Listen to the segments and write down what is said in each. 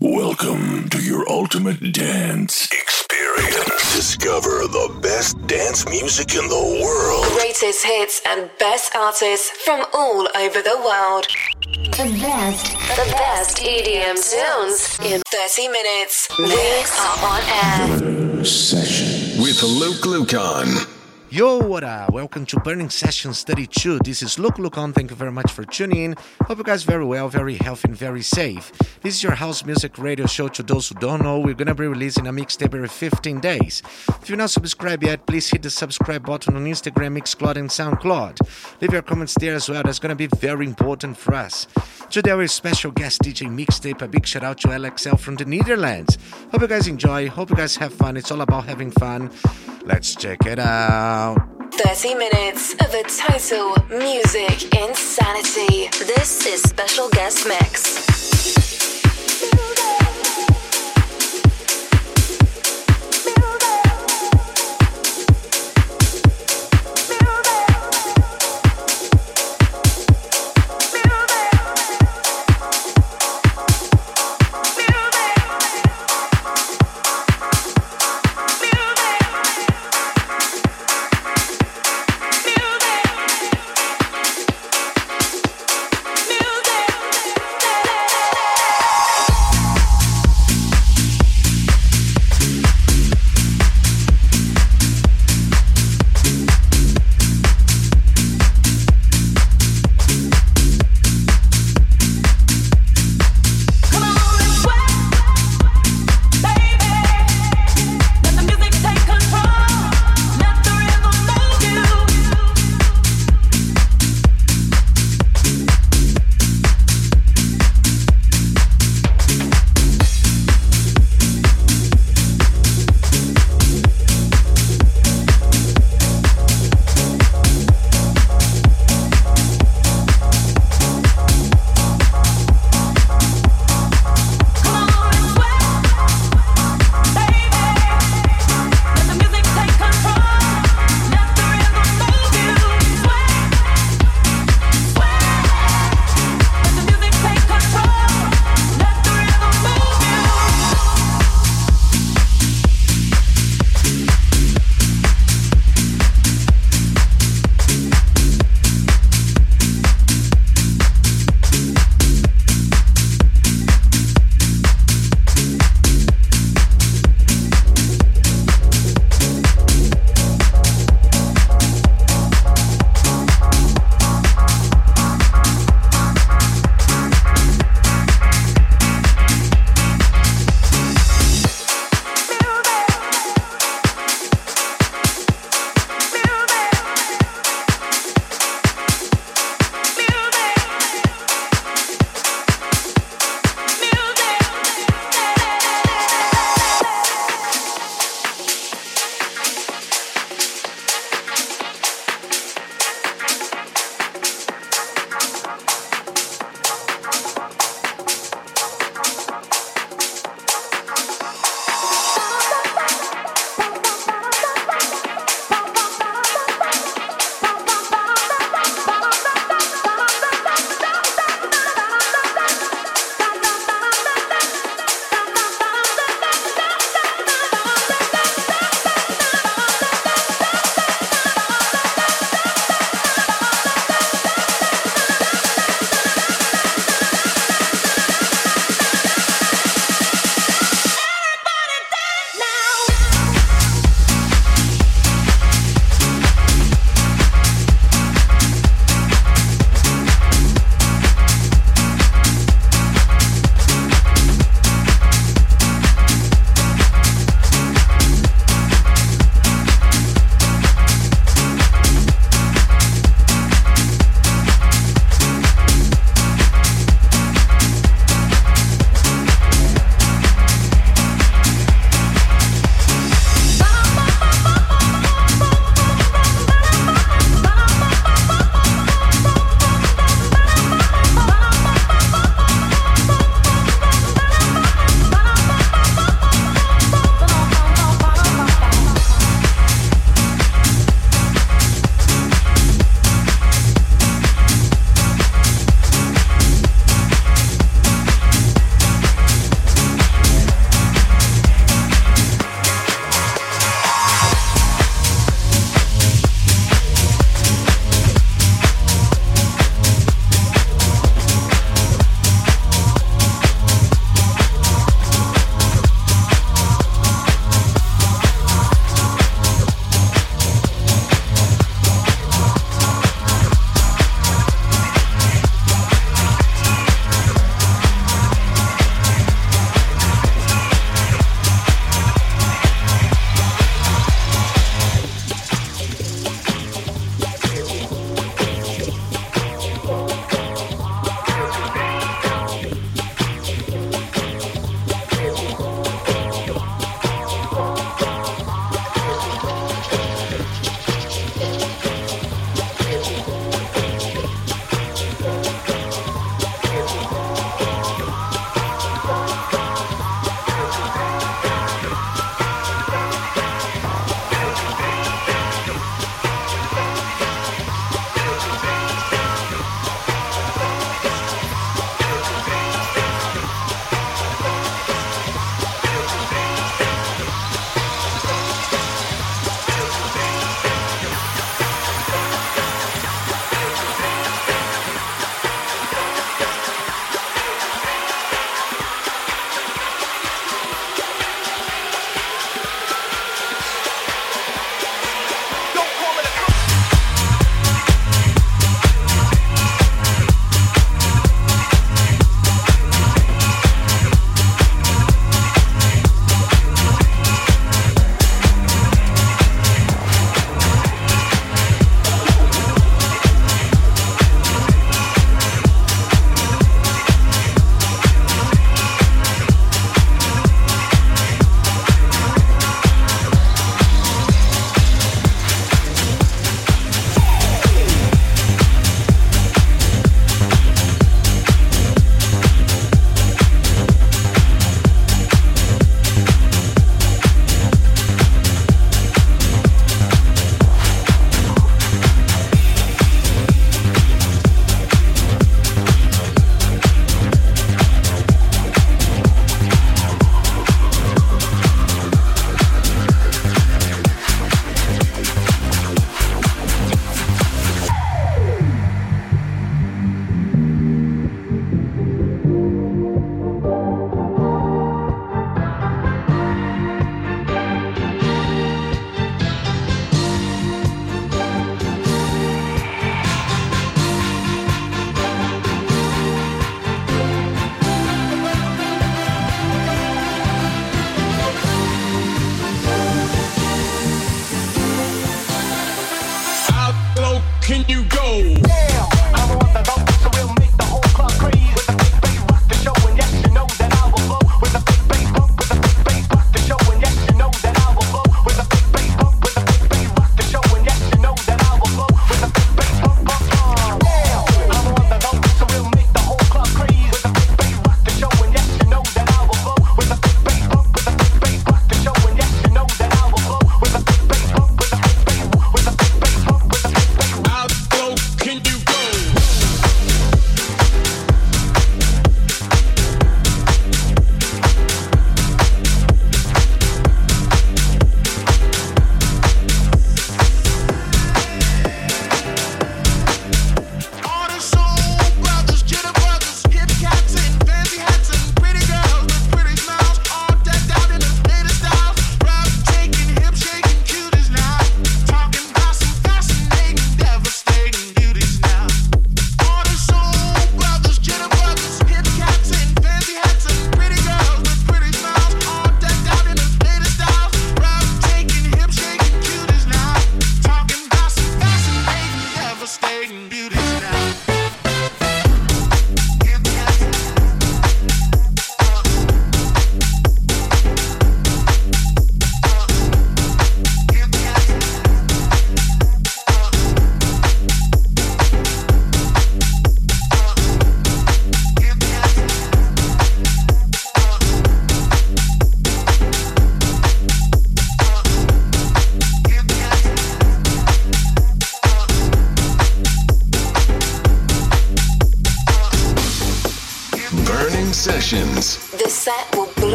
Welcome to your ultimate dance experience. Discover the best dance music in the world. Greatest hits and best artists from all over the world. The best. The best EDM tunes in 30 minutes. We are on air. session With Luke Lucan. Yo, what up? Welcome to Burning Sessions 32. This is Luke Lucon. Thank you very much for tuning in. Hope you guys very well, very healthy, and very safe. This is your house music radio show. To those who don't know, we're gonna be releasing a mixtape every 15 days. If you're not subscribed yet, please hit the subscribe button on Instagram, Mixcloud, and SoundCloud. Leave your comments there as well. That's gonna be very important for us. Today, our special guest DJ mixtape. A big shout out to LXL from the Netherlands. Hope you guys enjoy. Hope you guys have fun. It's all about having fun. Let's check it out. 30 minutes of a total music insanity. This is Special Guest Mix.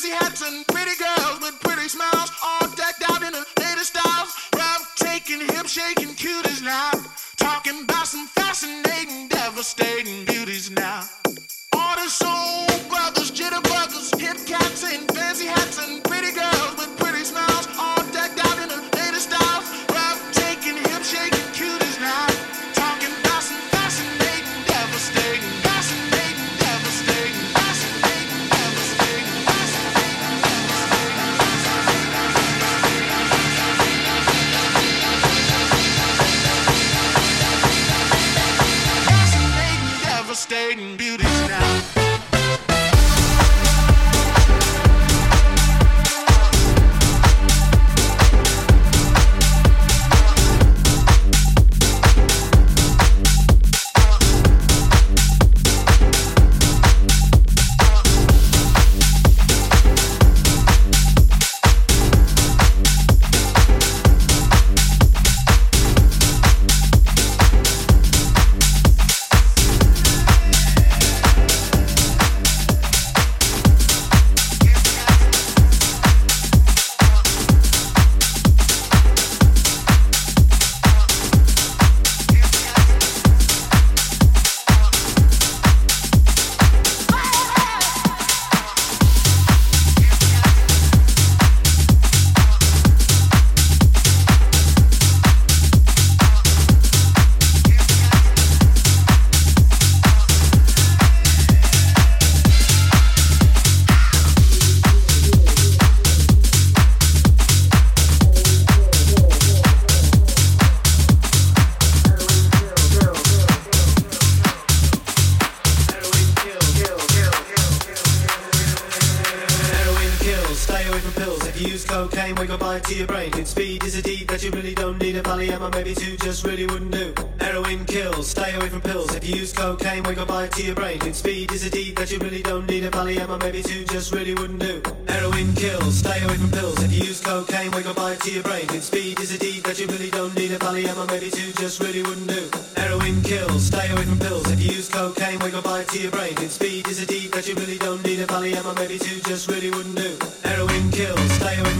fancy hats and pretty girls with pretty smiles, all decked out in the latest styles. Rub taking, hip shaking, cute as now. Talking about some fascinating, devastating beauties now. All the soul brothers, jitterbuggers, hip cats, and fancy hats. To your brain. And speed is a deed that you really don't need a Valium or maybe two just really wouldn't do. Heroin kills, stay away from pills. If you use cocaine, go buy it to your brain. And speed is a deed that you really don't need a Valium or maybe two just really wouldn't do. Heroin kills, stay away from pills. If you use cocaine, go buy it to your brain. And speed is a deed that you really don't need a Valium or maybe two just really wouldn't do. Heroin kills, stay away from pills. If you use cocaine, go buy it to your brain. And speed is a deed that you really don't need a Valium or maybe two just really wouldn't do. Heroin kills, stay away from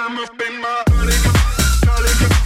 I'm up in my.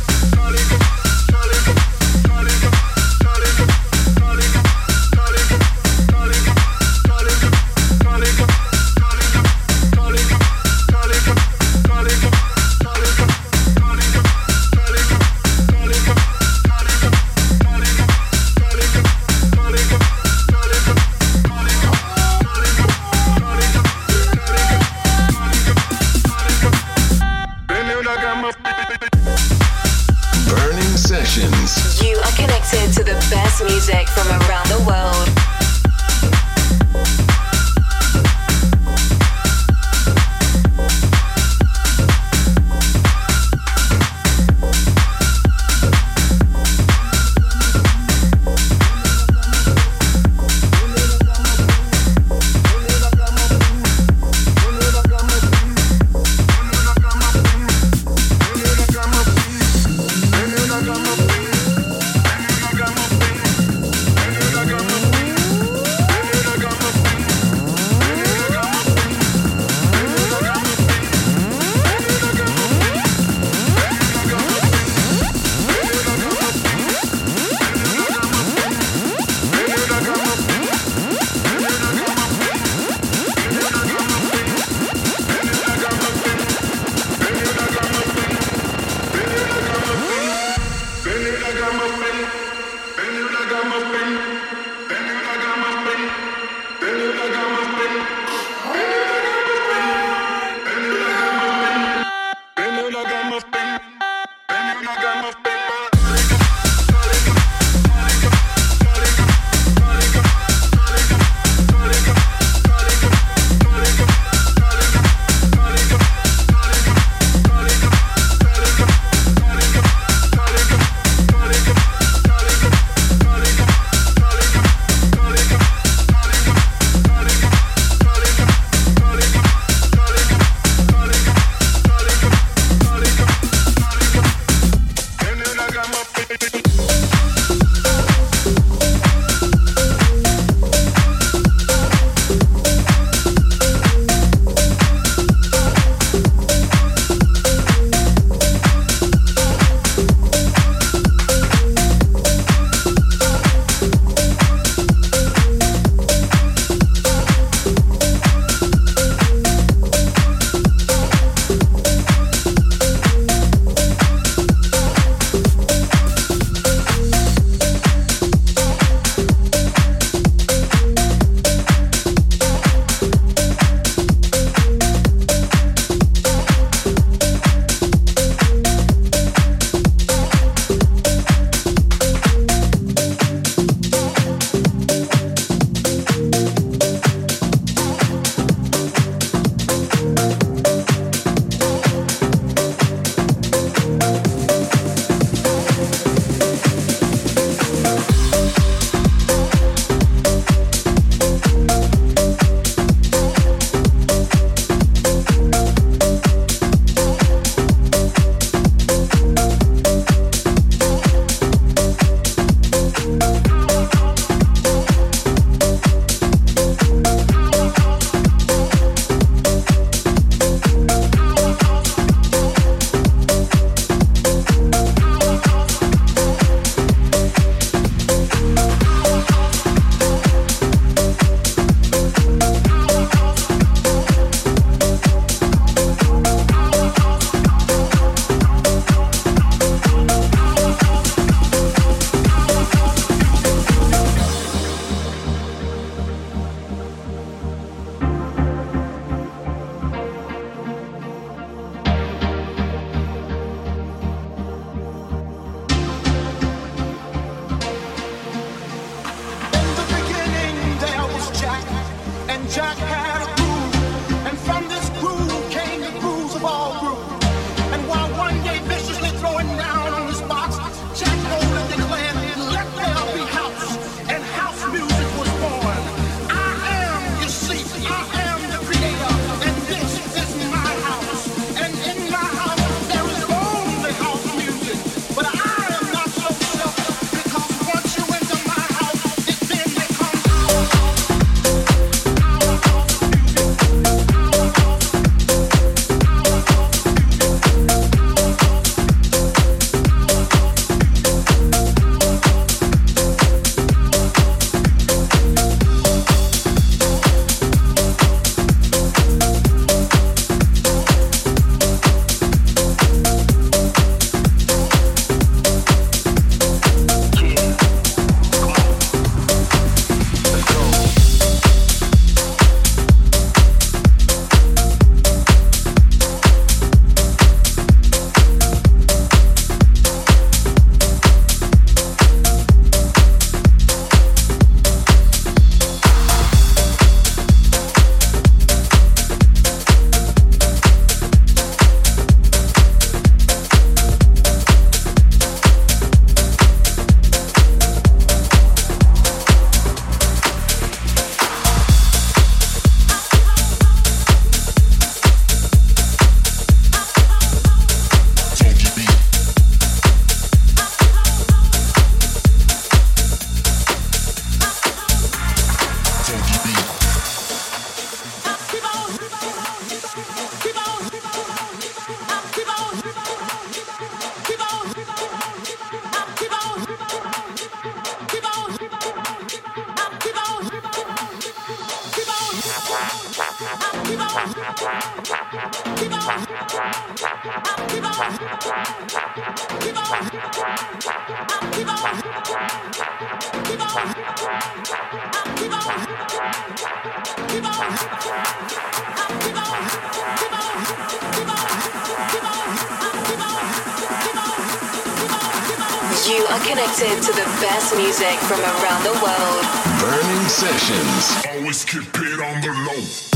Connected to the best music from around the world. Burning Sessions. Always keep it on the Burning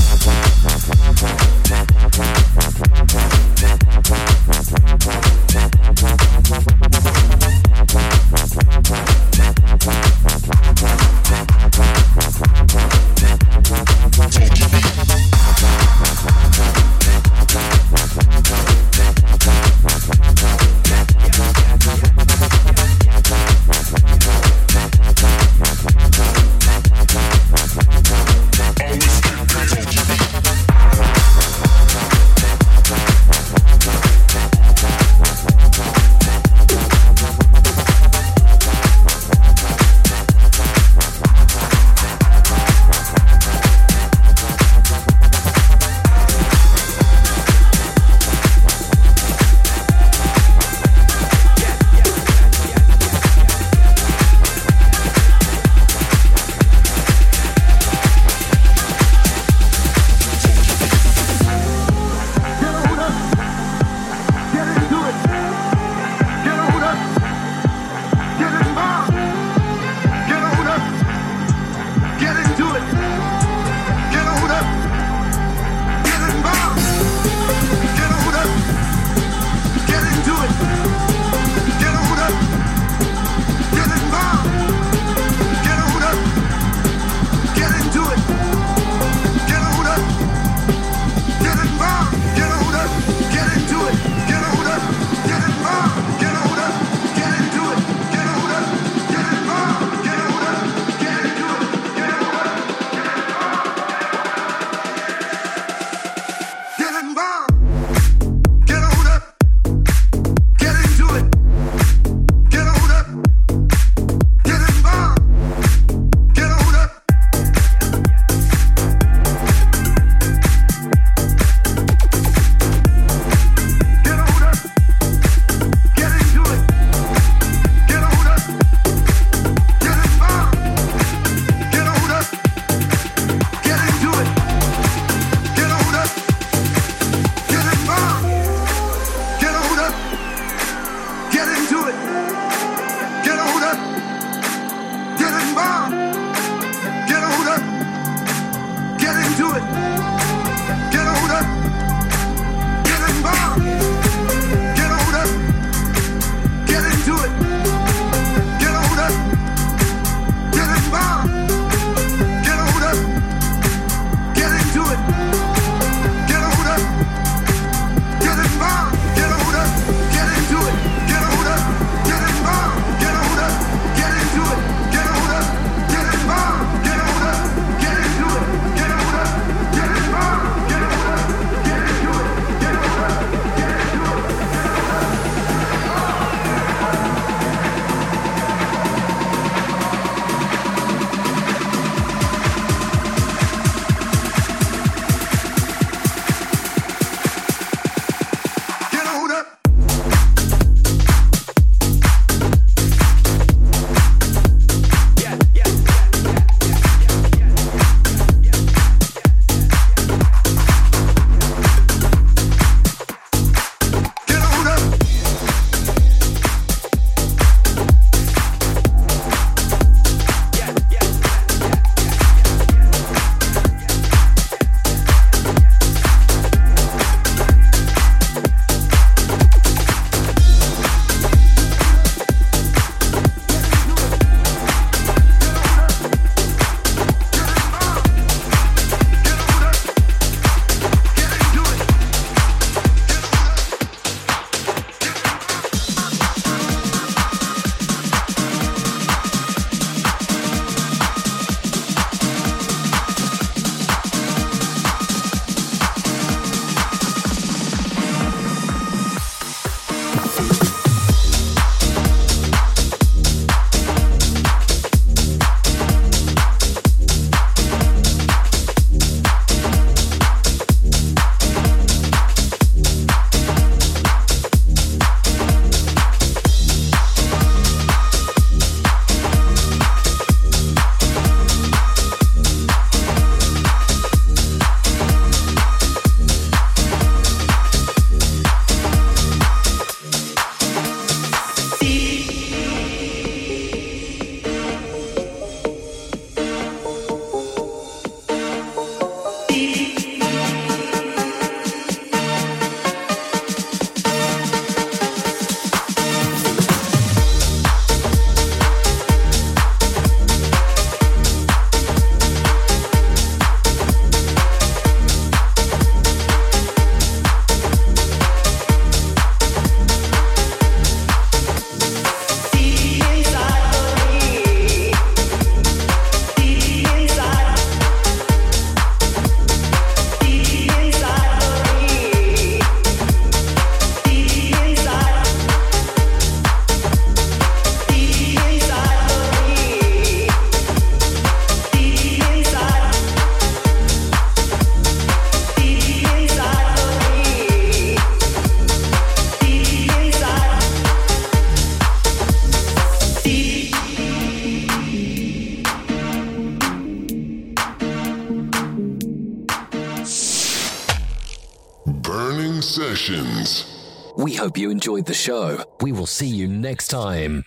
enjoyed the show. We will see you next time.